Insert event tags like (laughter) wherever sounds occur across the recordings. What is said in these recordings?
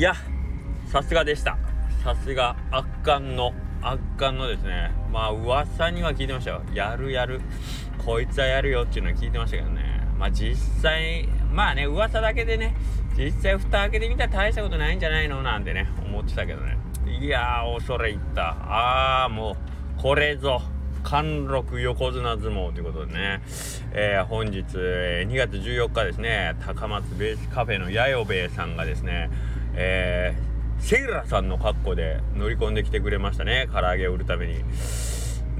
いやさすがでした。さすが圧巻の圧巻のですね。まあ噂には聞いてましたよ。やるやる。こいつはやるよっていうのは聞いてましたけどね。まあ実際まあね噂だけでね実際蓋開けてみたら大したことないんじゃないのなんてね思ってたけどね。いやー恐れ入った。ああもうこれぞ。貫禄横綱相撲ということでね、えー、本日、2月14日ですね。高松ベースカフェのやよべえさんがですね、えー、セイラさんの格好で乗り込んできてくれましたね唐揚げを売るために。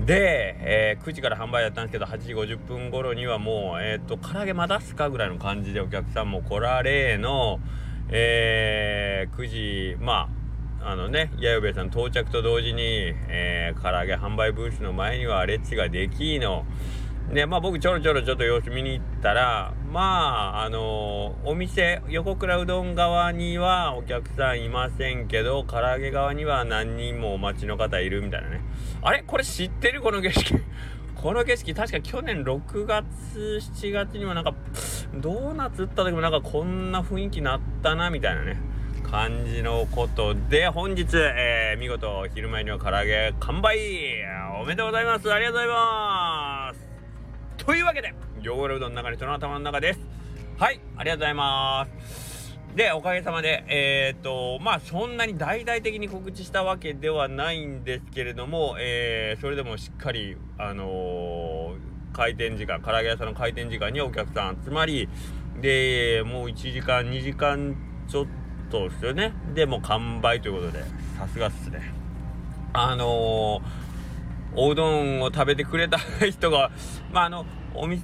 で、えー、9時から販売だったんですけど8時50分頃にはもう、えっ、ー、と唐揚げまだすかぐらいの感じでお客さんも来られの、えー、9時まああのね、弥生さん到着と同時に、えー、唐揚げ販売ブースの前には列ができの。で、まあ僕ちょろちょろちょっと様子見に行ったら、まあ、あの、お店、横倉うどん側にはお客さんいませんけど、唐揚げ側には何人もお待ちの方いるみたいなね。あれ？これ知ってる？この景色。(laughs) この景色、確か去年6月、7月にはなんか、ドーナツ打った時もなんかこんな雰囲気になったな、みたいなね。感じのことで本日、えー、見事昼前には唐揚げ完売おめでとうございますありがとうございますというわけで汚れうどんの中にその頭の中です。はいありがとうございます。でおかげさまでえっ、とまあそんなに大々的に告知したわけではないんですけれども、えー、それでもしっかりあのー、開店時間唐揚げ屋さんの開店時間にお客さん集まりでもう1時間2時間ちょっとですよね。でもう完売ということでさすがっすね。あのー、おうどんを食べてくれた人がまああのおみ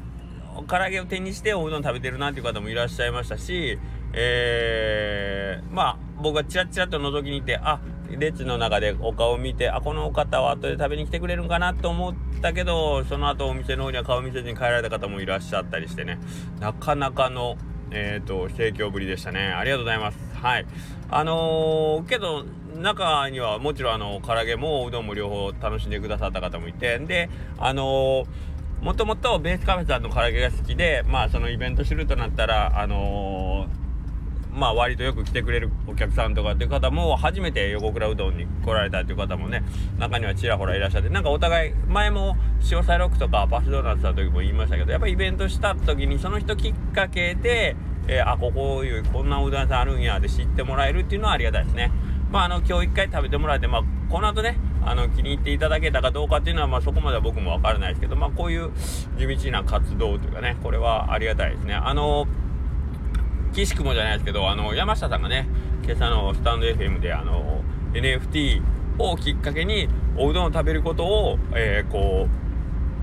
唐揚げを手にしておうどん食べてるなっていう方もいらっしゃいましたしえー、まあ僕がチラチラと覗きに行ってあ列の中でお顔を見てあこのお方は後で食べに来てくれるんかなと思ったけどその後お店の方には顔見せずに帰られた方もいらっしゃったりしてね。なかなかのえっ、ー、と盛況ぶりでしたね。ありがとうございます。はい。あのー、けど中にはもちろんあの唐揚げもおうどんも両方楽しんでくださった方もいてであのー、もともとベースカフェさんの唐揚げが好きでまあそのイベントするとなったらあのー、まあ割とよく来てくれるお客さんとかっていう方も初めて横倉うどんに来られたっていう方もね中にはちらほらいらっしゃってなんかお互い前も塩サロックとかパスドーナツの時も言いましたけどやっぱイベントした時にその人きっかけでえー、あここいうこんなうどん屋さんあるんやで知ってもらえるっていうのはありがたいですね。まああの今日一回食べてもらえてまあこの後ねあの気に入っていただけたかどうかっていうのはまあそこまでは僕もわからないですけどまあこういう地道な活動というかねこれはありがたいですね。あの岸くもじゃないですけどあの山下さんがね今朝のスタンド FM であの NFT をきっかけにおうどんを食べることを、えー、こ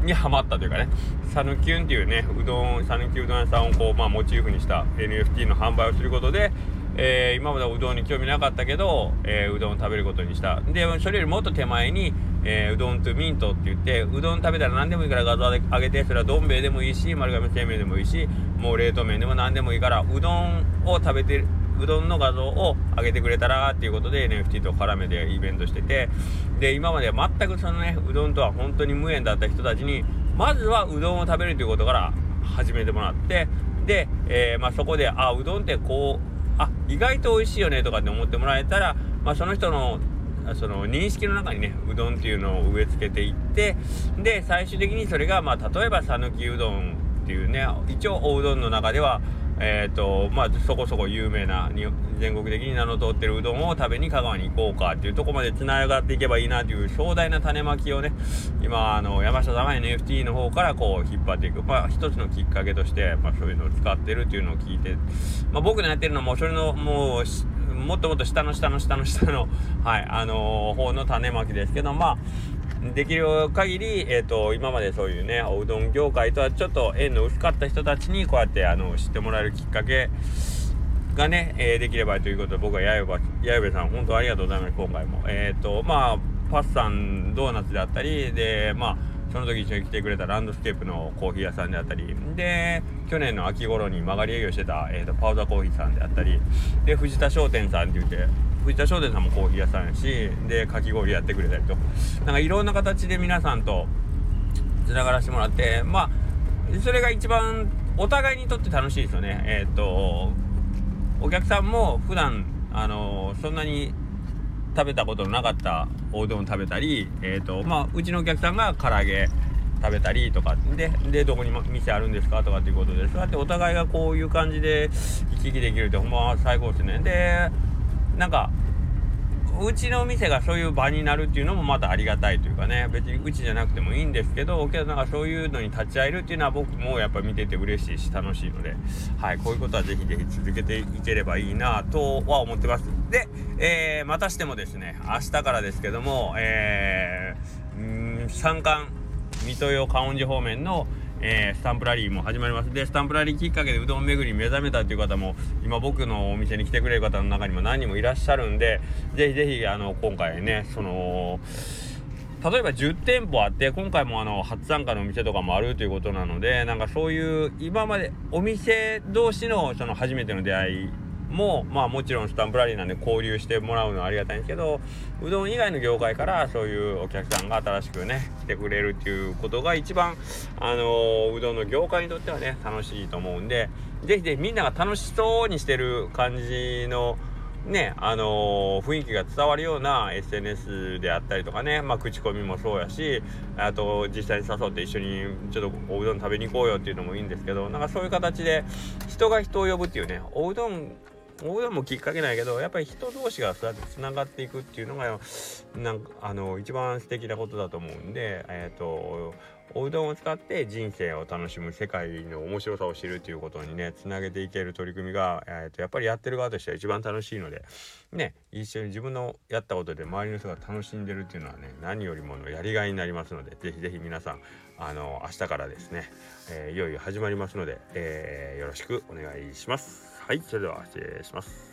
うにハマったというかね、サヌキュンっていうね、うどん、サヌキうどん屋さんをこう、まあ、モチーフにした NFT の販売をすることで、えー、今までうどんに興味なかったけど、えー、うどんを食べることにした。で、それよりもっと手前に、えー、うどんとミントって言って、うどん食べたら何でもいいから画像で上げて、それはどん兵衛でもいいし、丸亀製麺でもいいし、もう冷凍麺でも何でもいいから、うどんを食べてる、うどんの画像を上げてくれたらっていうことで NFT と絡めてイベントしててで今までは全くそのねうどんとは本当に無縁だった人たちにまずはうどんを食べるということから始めてもらってで、えー、まあ、そこであうどんってこうあ意外と美味しいよねとかって思ってもらえたら、まあ、その人のその認識の中にねうどんっていうのを植え付けていってで最終的にそれがまあ例えば讃岐うどんっていうね一応おうどんの中ではえ、ー、とまあそこそこ有名な全国的に名の通ってるうどんを食べに香川に行こうかっていうとこまでつながっていけばいいなという壮大な種まきをね今あの山下さんは NFT の方からこう引っ張っていく。まあ一つのきっかけとして、まあ、そういうのを使ってるっていうのを聞いて、まあ、僕のやってるのもそれのもうもっともっと下の下の下の下の (laughs) はいあのー、方の種まきですけどまあできる限り、えーと、今までそういうねおうどん業界とはちょっと縁の薄かった人たちにこうやってあの知ってもらえるきっかけがね、えー、できればということで僕はやよばやよべさん本当ありがとうございます今回も。えっ、ー、とまあパスさんドーナツであったりでまあその時一緒に来てくれたランドスケープのコーヒー屋さんであったりで去年の秋頃に曲がり営業してた、えーと、パウダーコーヒーさんであったりで藤田商店さんって言って藤田商店さんもコーヒー屋さんやしでかき氷やってくれたりと。なんかいろんな形で皆さんとつながらせてもらってまあそれが一番お互いにとって楽しいですよね。えっ、ー、とお客さんも普段あのそんなに食べたことのなかったおうどん食べたり、えーとまあ、うちのお客さんが唐揚げ食べたりとかででどこに店あるんですかとかっていうことでそうやってお互いがこういう感じで行き来できるってほんま最高ですね。でなんかうちの店がそういう場になるっていうのもまたありがたいというかね。別にうちじゃなくてもいいんですけどけどなんかそういうのに立ち会えるっていうのは僕もやっぱ見てて嬉しいし楽しいので、はい、こういうことはぜひぜひ続けていければいいなとは思ってます。で、えー、またしてもですね明日からですけども、えー、ん三冠水戸用観音寺方面のえー、スタンプラリーも始まります。でスタンプラリーきっかけでうどん巡り目覚めたっていう方も今僕のお店に来てくれる方の中にも何人もいらっしゃるんでぜひぜひあの今回ねその例えば10店舗あって今回もあの初参加のお店とかもあるということなのでなんかそういう今までお店同士のその初めての出会いもまあもちろんスタンプラリーなんで交流してもらうのはありがたいんですけどうどん以外の業界からそういうお客さんが新しくね来てくれるっていうことが一番あの、うどんの業界にとってはね楽しいと思うんで是非ぜひみんなが楽しそうにしてる感じのねあのー、雰囲気が伝わるような SNS であったりとかね、まあ、口コミもそうやしあと実際に誘って一緒にちょっとおうどん食べに行こうよっていうのもいいんですけどなんかそういう形で人が人を呼ぶっていうねおうどん大家もきっかけないけどやっぱり人同士がそうやってつながっていくっていうのがなんかあの一番素敵なことだと思うんで、えーと、おうどんを使って人生を楽しむ世界の面白さを知るということにねつなげていける取り組みが、えーと、やっぱりやってる側としては一番楽しいのでね一緒に自分のやったことで周りの人が楽しんでるっていうのはね何よりものやりがいになりますのでぜひぜひ皆さんあの明日からですね、えー、いよいよ始まりますので、えー、よろしくお願いします。はい、それでは失礼します。